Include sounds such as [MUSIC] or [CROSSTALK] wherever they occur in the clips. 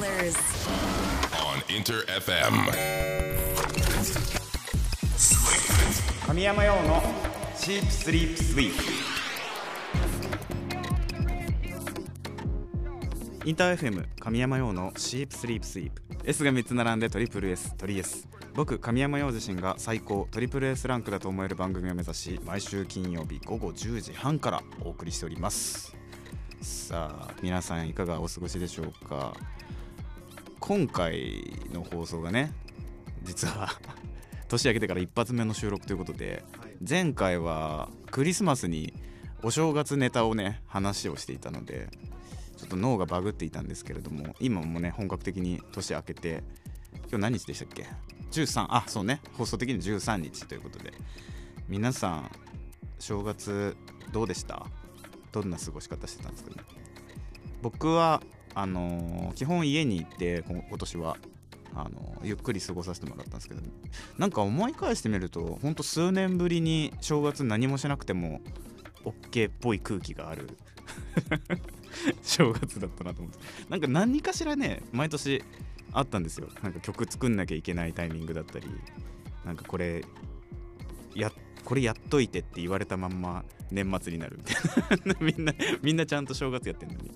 Killers. on Inter FM. 神山用のシープスリープスイープインター FM 神山用のシープスリープスイープ。S が3つ並んでトリプル S トリ S 僕神山陽自身が最高トリプル S ランクだと思える番組を目指し毎週金曜日午後10時半からお送りしております。さあ皆さんいかがお過ごしでしょうか？今回の放送がね実は [LAUGHS] 年明けてから一発目の収録ということで前回はクリスマスにお正月ネタをね話をしていたのでちょっと脳がバグっていたんですけれども今もね本格的に年明けて今日何日でしたっけ？13あそうね。放送的に13日ということで。皆さん正月どうでした？どんな過ごし方してたんですかね？僕はあのー基本家に行って今年はあのゆっくり過ごさせてもらったんですけどなんか思い返してみるとほんと数年ぶりに正月何もしなくても OK っぽい空気がある [LAUGHS] 正月だったなと思って。なんか何かしらね毎年あったんですよ。なんか曲作んなきゃいけないタイミングだったりなんかこれやこれやっといてって言われたまんま年末になるみたいな。[LAUGHS] みんなみんなちゃんと正月やってんのに。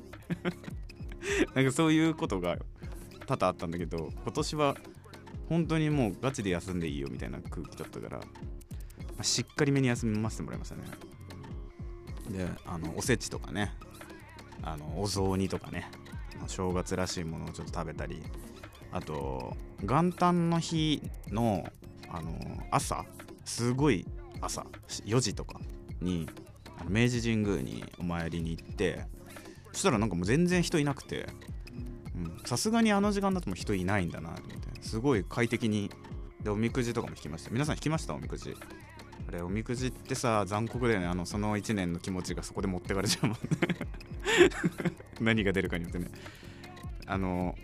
[LAUGHS] なんかそういうことが多々あったんだけど今年は本当にもうガチで休んでいいよみたいな空気だったから、まあしっかりめに休ませてもらいましたね。であのおせちとかねあのお雑煮とかね正月らしいものをちょっと食べたりあと元旦の日のあの朝すごい朝4時とかに明治神宮にお参りに行ってそしたらなんかもう全然人いなくて。さすがにあの時間だとも人いないんだなと思ってすごい快適に。でおみくじとかも引きました。皆さん引きました？おみくじ。あれおみくじってさ残酷だよね。あのその1年の気持ちがそこで持ってかれちゃうもんね。[LAUGHS] 何が出るかによってね。あの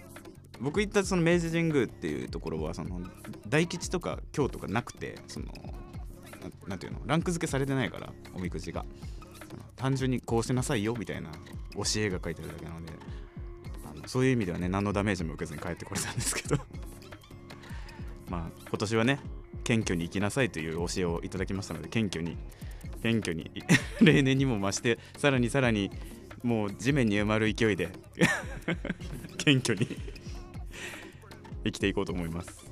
僕行ったその明治神宮っていうところはその大吉とか京とかなくてそのななんていうの？ランク付けされてないからおみくじが。単純にこうしなさいよみたいな教えが書いてるだけなので。あのそういう意味ではね何のダメージも受けずに帰ってこれたんですけど。[LAUGHS] まあ今年はね謙虚に生きなさいという教えをいただきましたので謙虚に謙虚に [LAUGHS] 例年にも増してさらにさらにもう地面に埋まる勢いで [LAUGHS] 謙虚に生きていこうと思います。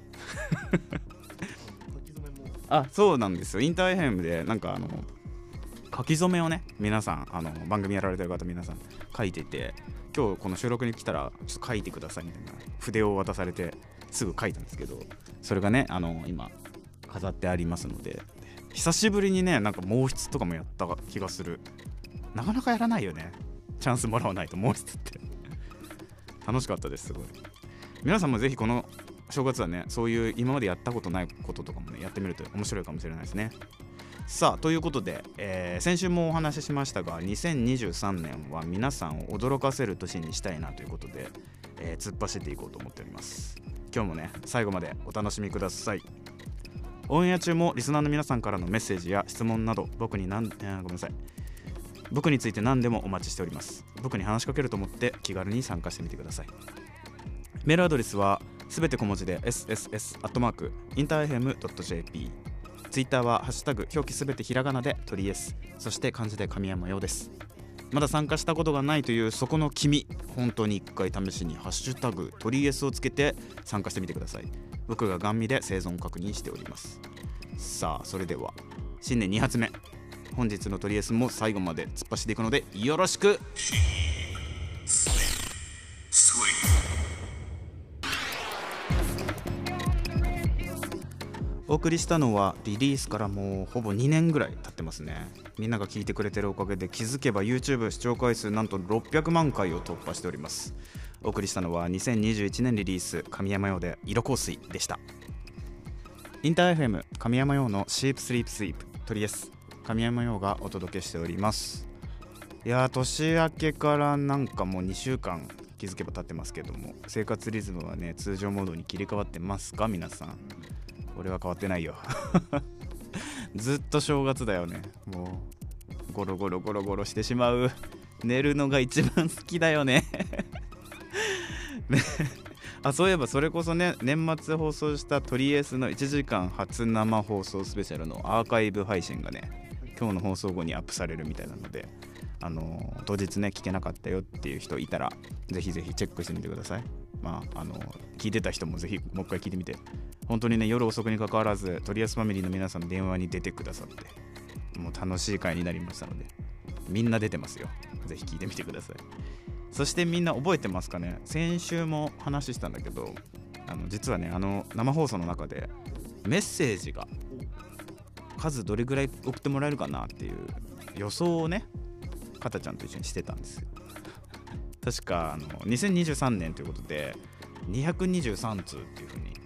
あそうなんですよ。インター FM でなんかあの書き初めをね皆さんあの番組やられてる方皆さん書いてて今日この収録に来たらちょっと書いてくださいみたいな筆を渡されてすぐ書いたんですけどそれがねあの今飾ってありますので久しぶりにねなんか毛筆とかもやった気がする。なかなかやらないよね。チャンスもらわないと毛筆って。楽しかったですすごい。皆さんもぜひこの正月はねそういう今までやったことないこととかもねやってみると面白いかもしれないですね。さあということで、えー先週もお話ししましたが2023年は皆さんを驚かせる年にしたいなということで、えー突っ走っていこうと思っております。今日もね最後までお楽しみください。オンエア中もリスナーの皆さんからのメッセージや質問など僕に何、えーごめんなさい。僕について何でもお待ちしております。僕に話しかけると思って気軽に参加してみてください。メールアドレスはすべて小文字で sss.interfm.jp ツイッターはハッシュタグ表記すべてひらがなで鳥り S そして漢字で神山用です。まだ参加したことがないというそこの君。本当に一回試しにハッシュタグ鳥り S をつけて参加してみてください。僕がガン見で生存確認しております。さあそれでは新年2発目。本日の鳥り S も最後まで突っ走っていくのでよろしく。送りしたのはリリースからもうほぼ2年ぐらい経ってますね。みんなが聞いてくれてるおかげで気づけば YouTube 視聴回数なんと600万回を突破しております。お送りしたのは2021年リリース神山用で色香水でした。インター FM 神山用のシープスリープスイープ。トリエス神山用がお届けしております。いやー年明けからなんかもう2週間気づけば経ってますけども生活リズムはね通常モードに切り替わってますか？皆さん。俺は変わってないよ。[LAUGHS] ずっと正月だよね。もうゴロゴロゴロゴロしてしまう。寝るのが一番好きだよね。あそういえばそれこそね年末放送したトリエスの1時間初生放送スペシャルのアーカイブ配信がね今日の放送後にアップされるみたいなのであの当日ね聞けなかったよっていう人いたらぜひぜひチェックしてみてください。まああの聞いてた人もぜひもう一回聞いてみて。本当にね夜遅くに関わらずトリエスファミリーの皆さん電話に出てくださってもう楽しい回になりましたのでみんな出てますよ。ぜひ聞いてみてください。そしてみんな覚えてますかね？先週も話したんだけどあの実はねあの生放送の中でメッセージが数どれぐらい送ってもらえるかなっていう予想をねかたちゃんと一緒にしてたんですよ。確かあの2023年ということで223通っていうふうに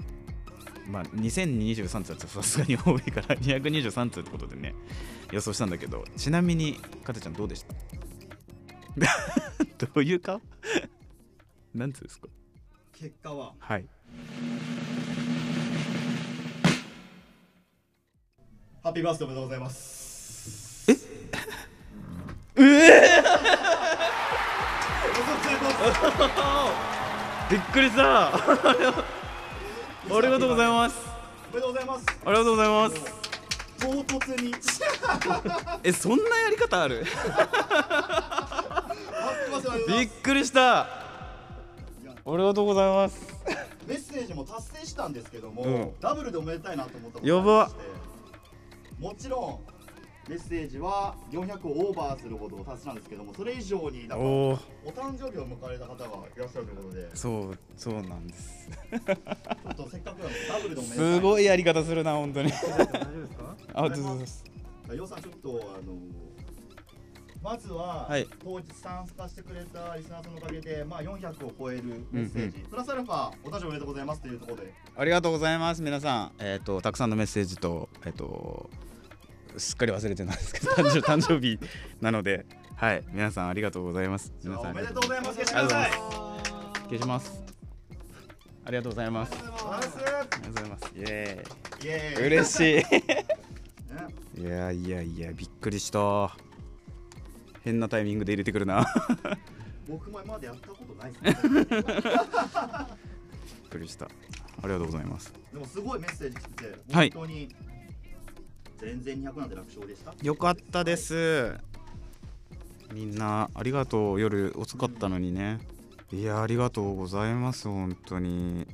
まあ2023通だとさすがに多いから223通ってことでね予想したんだけどちなみにかたちゃんどうでした？[LAUGHS] どういう顔？なんつうんですか？結果は？はい。ハッピーバースデーおめでとうございます。[LAUGHS] びっくりしたありがとうございます。おめでとうございます。ありがとうございます。唐突に。[LAUGHS] えそんなやり方ある？びっくりした。ありがとうございます。メッセージも達成したんですけども、うん。ダブルでおめでたいなと思ったやば。もちろんメッセージは400をオーバーするほど達成なんですけどもそれ以上になんかお誕生日を迎えた方がいらっしゃるということでちそうそうなんです。ょっとせっかくなのでダブルでおめでたいすごいやり方するな本当に。大丈夫ですか？あどうぞどうぞ。ようさんちょっとあのまずは、はい。当日参加してくれたリスナーさんのおかげで、まあ、400を超えるメッセージ、プラスアルファお誕生日おめでとうございますというところで。ありがとうございます皆さん。えっ、とたくさんのメッセージとえっ、とすっかり忘れてたんですけど [LAUGHS] 誕生誕生日なので。はい。皆さんありがとうございます。皆さん。おめでとうございます。消してありくださいがとうございます。消します。ありがとうございます。ありがとうございます。イエますイエーイ。ーイ嬉しい。[LAUGHS] ね。いやいやいやびっくりした。変なタイミングで入れてくるな。[LAUGHS] 僕も今までやったことないねびっくりした。ありがとうございます。でもすごいメッセージ来て本当に全然200なんて楽勝でした？よかったです。みんなありがとう。夜遅かったのにね。いやありがとうございます本当に。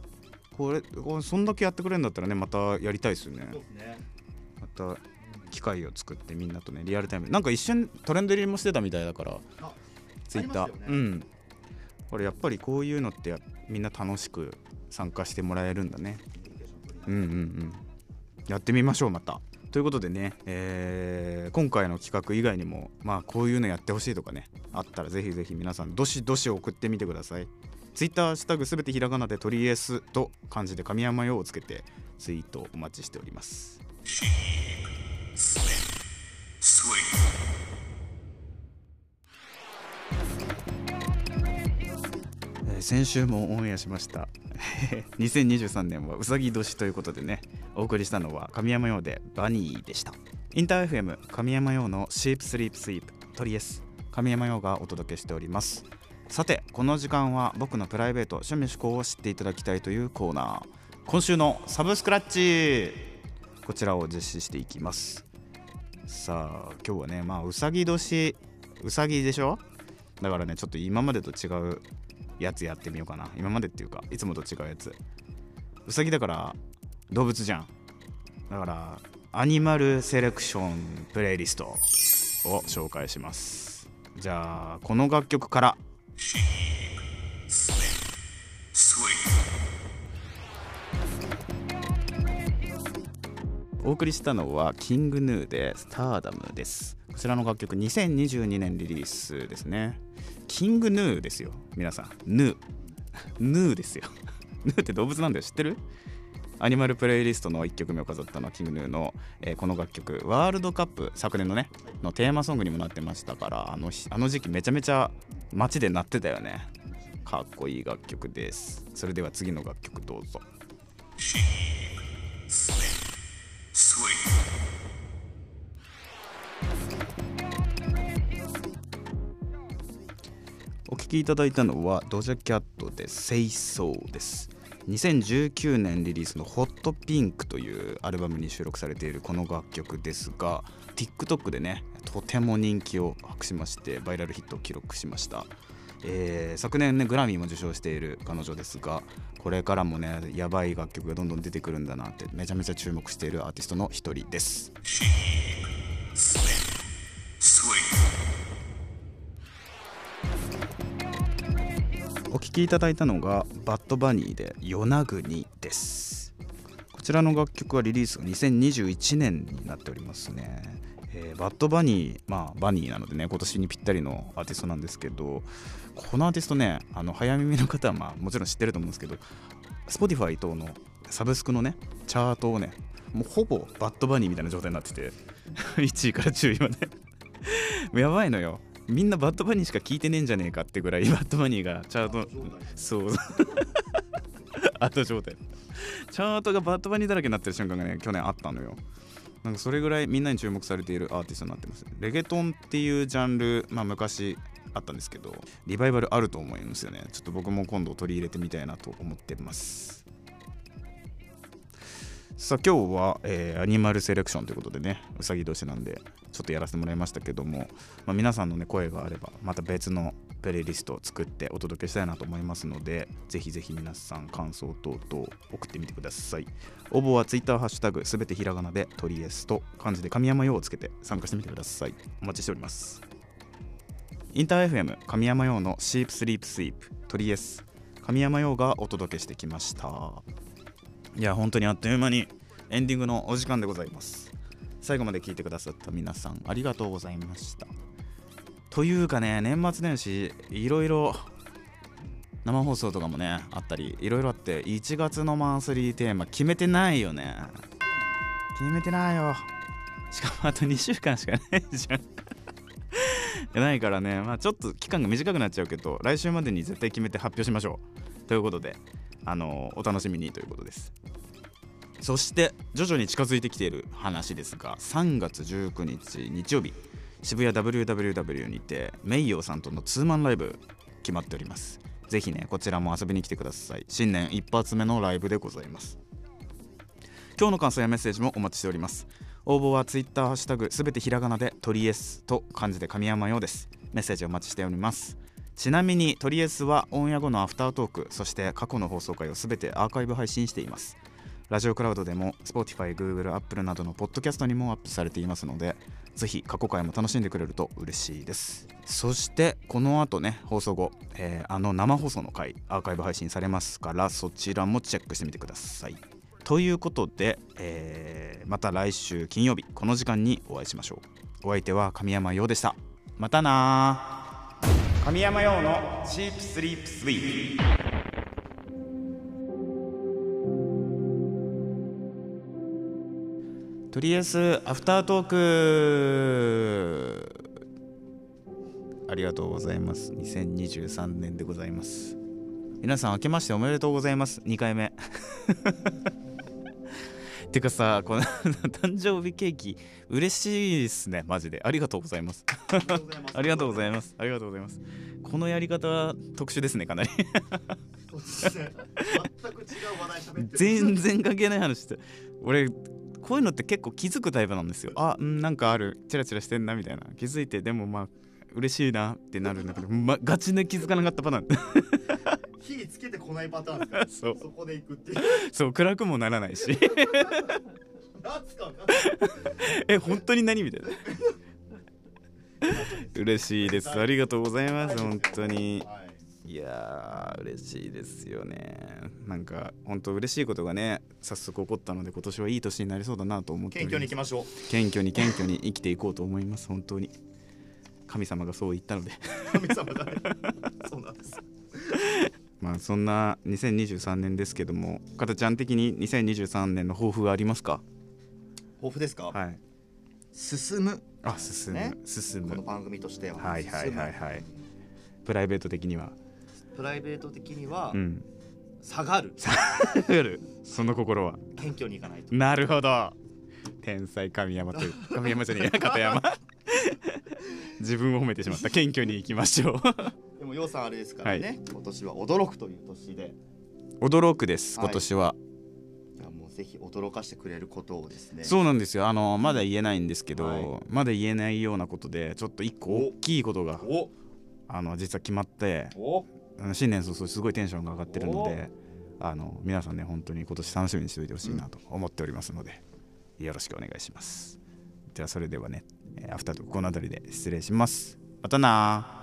これそんだけやってくれるんだったらねまたやりたいですよね。ね。また機会を作ってみんなとねリアルタイム。なんか一瞬トレンド入りもしてたみたいだからあツイッター、うん。これやっぱりこういうのってやみんな楽しく参加してもらえるんだね。うんうんうん。やってみましょうまたということでね、えー今回の企画以外にもまあこういうのやってほしいとかねあったらぜひぜひ皆さんどしどし送ってみてください。ツイッターハッシュタグすべてひらがなで取りえすと漢字で神山用をつけてツイートお待ちしております。先週もオンエアしました。[LAUGHS] 2023年はうさぎ年ということでねお送りしたのは神山用でバニーでした。インター FM 神山用のシープスリープスイープトリエス神山用がお届けしております。さてこの時間は僕のプライベート趣味思考を知っていただきたいというコーナー。今週のサブスクラッチこちらを実施していきます。さあ今日はねまあうさぎ年うさぎでしょ？だからねちょっと今までと違うやつやってみようかな。今までっていうかいつもと違うやつ。うさぎだから動物じゃん。だからアニマルセレクションプレイリストを紹介します。じゃあこの楽曲から。お送りしたのはキングヌーでスターダムです。こちらの楽曲2022年リリースですね。キングヌーですよ。皆さん。ヌ。ーヌーですよ。[LAUGHS] ヌーって動物なんだよ。知ってる？アニマルプレイリストの1曲目を飾ったのはキングヌーの、えーこの楽曲。ワールドカップ昨年のねのテーマソングにもなってましたからあのあの時期めちゃめちゃ街で鳴ってたよね。かっこいい楽曲です。それでは次の楽曲どうぞ。聴きいただいたのはドジャキャットで「清掃」です。2019年リリースの「ホットピンクというアルバムに収録されているこの楽曲ですが TikTok でねとても人気を博しましてバイラルヒットを記録しました、えー昨年ねグラミーも受賞している彼女ですがこれからもねやばい楽曲がどんどん出てくるんだなってめちゃめちゃ注目しているアーティストの一人です。お聴きいただいたのがバッドバニーで「与那国」です。こちらの楽曲はリリースが2021年になっておりますね、えーバッドバニーまあバニーなのでね今年にぴったりのアーティストなんですけどこのアーティストねあの早耳の方はまあもちろん知ってると思うんですけど Spotify 等のサブスクのねチャートをねもうほぼバッドバニーみたいな状態になってて [LAUGHS] 1位から10位まで。[LAUGHS] やばいのよ。みんなバッドバニーしか聞いてねえんじゃねえかってぐらい [LAUGHS] バッドバニーがチャートそう。[LAUGHS] 後状態。チャートがバッドバニーだらけになってる瞬間がね去年あったのよ。なんかそれぐらいみんなに注目されているアーティストになってます。レゲトンっていうジャンルまあ昔あったんですけどリバイバルあると思うんですよね。ちょっと僕も今度取り入れてみたいなと思ってます。さあ今日は、えーアニマルセレクションということでねうさぎ年なんでちょっとやらせてもらいましたけども、まあ、皆さんのね声があればまた別のプレイリストを作ってお届けしたいなと思いますのでぜひぜひ皆さん感想等々送ってみてください。応募は Twitter ハッシュタグすべてひらがなでトリエスと漢字で神山用をつけて参加してみてください。お待ちしております。インター FM 神山用のシープスリープスイープトリエス神山用がお届けしてきました。いや本当にあっという間にエンディングのお時間でございます。最後まで聞いてくださった皆さんありがとうございました。というかね年末年始いろいろ生放送とかもねあったりいろいろあって1月のマンスリーテーマ決めてないよね。決めてないよ。しかもあと2週間しかないじゃん。ないからね。まあちょっと期間が短くなっちゃうけど来週までに絶対決めて発表しましょう。ということであのお楽しみにということです。そして徐々に近づいてきている話ですが3月19日日曜日渋谷 WWW にてメイヨーさんとのツーマンライブ決まっております。ぜひねこちらも遊びに来てください。新年一発目のライブでございます。今日の感想やメッセージもお待ちしております。応募は Twitter ハッシュタグすべてひらがなでトリエスと漢字で神山用です。メッセージお待ちしております。ちなみにトリエスはオンエア後のアフタートークそして過去の放送回をすべてアーカイブ配信しています。ラジオクラウドでも Spotify、Google、Apple などのポッドキャストにもアップされていますのでぜひ過去回も楽しんでくれると嬉しいです。そしてこの後ね放送後、えーあの生放送の回アーカイブ配信されますからそちらもチェックしてみてください。ということで、えーまた来週金曜日この時間にお会いしましょう。お相手は神山陽でした。またな神山陽のチープスリープスイー。とりあえずアフタートーク。ありがとうございます。2023年でございます。皆さん明けましておめでとうございます。2回目。[LAUGHS] てかさこの [LAUGHS] 誕生日ケーキ嬉しいっすね。マジで。ありがとうございます。[LAUGHS] ありがとうございます。ありがとうございます。このやり方は特殊ですねかなり。す全く違う話題喋ってる。全然関係ない話して。俺こういうのって結構気づくタイプなんですよ。あうんなんかある。チラチラしてんなみたいな。気づいてでもまあ嬉しいなってなるんだけど、ま、ガチで気づかなかったパターン。[LAUGHS] 火つけてこないパターンです [LAUGHS] そう。かそこで行くっていう。そう暗くもならないし。[LAUGHS] え本当に何みたいな。嬉しいです。ありがとうございます本当に。はいいやー嬉しいですよね。なんか本当嬉しいことがね早速起こったので今年はいい年になりそうだなと思って謙虚に行きましょう。謙虚に謙虚に生きていこうと思います本当に。神様がそう言ったので。神様がね。そうなんです。[LAUGHS] まあそんな2023年ですけどもかたちゃん的に2023年の抱負はありますか？豊富ですか、はい。進む。あ進む、ね。進む。この番組としては。はいはいはいはい。プライベート的にはプライベート的にはうん。下がる。その心は。謙虚にいかないと。なるほど。天才神山という [LAUGHS] 神山じゃねえや片山。[LAUGHS] 自分を褒めてしまった。謙虚に行きましょう。でもようさんあれですからね、今年は驚くという年で。驚くですはい。今年は、いやもうぜひ驚かしてくれることをですね。そうなんですよ。あのまだ言えないんですけど、はい。まだ言えないようなことでちょっと一個大きいことがお。あの実は決まって新年早々すごいテンションが上がってるのであの皆さんね本当に今年楽しみにしておいてほしいなと思っておりますので、よろしくお願いします。ではそれではねえーアフタートークこの辺りで失礼します。またなー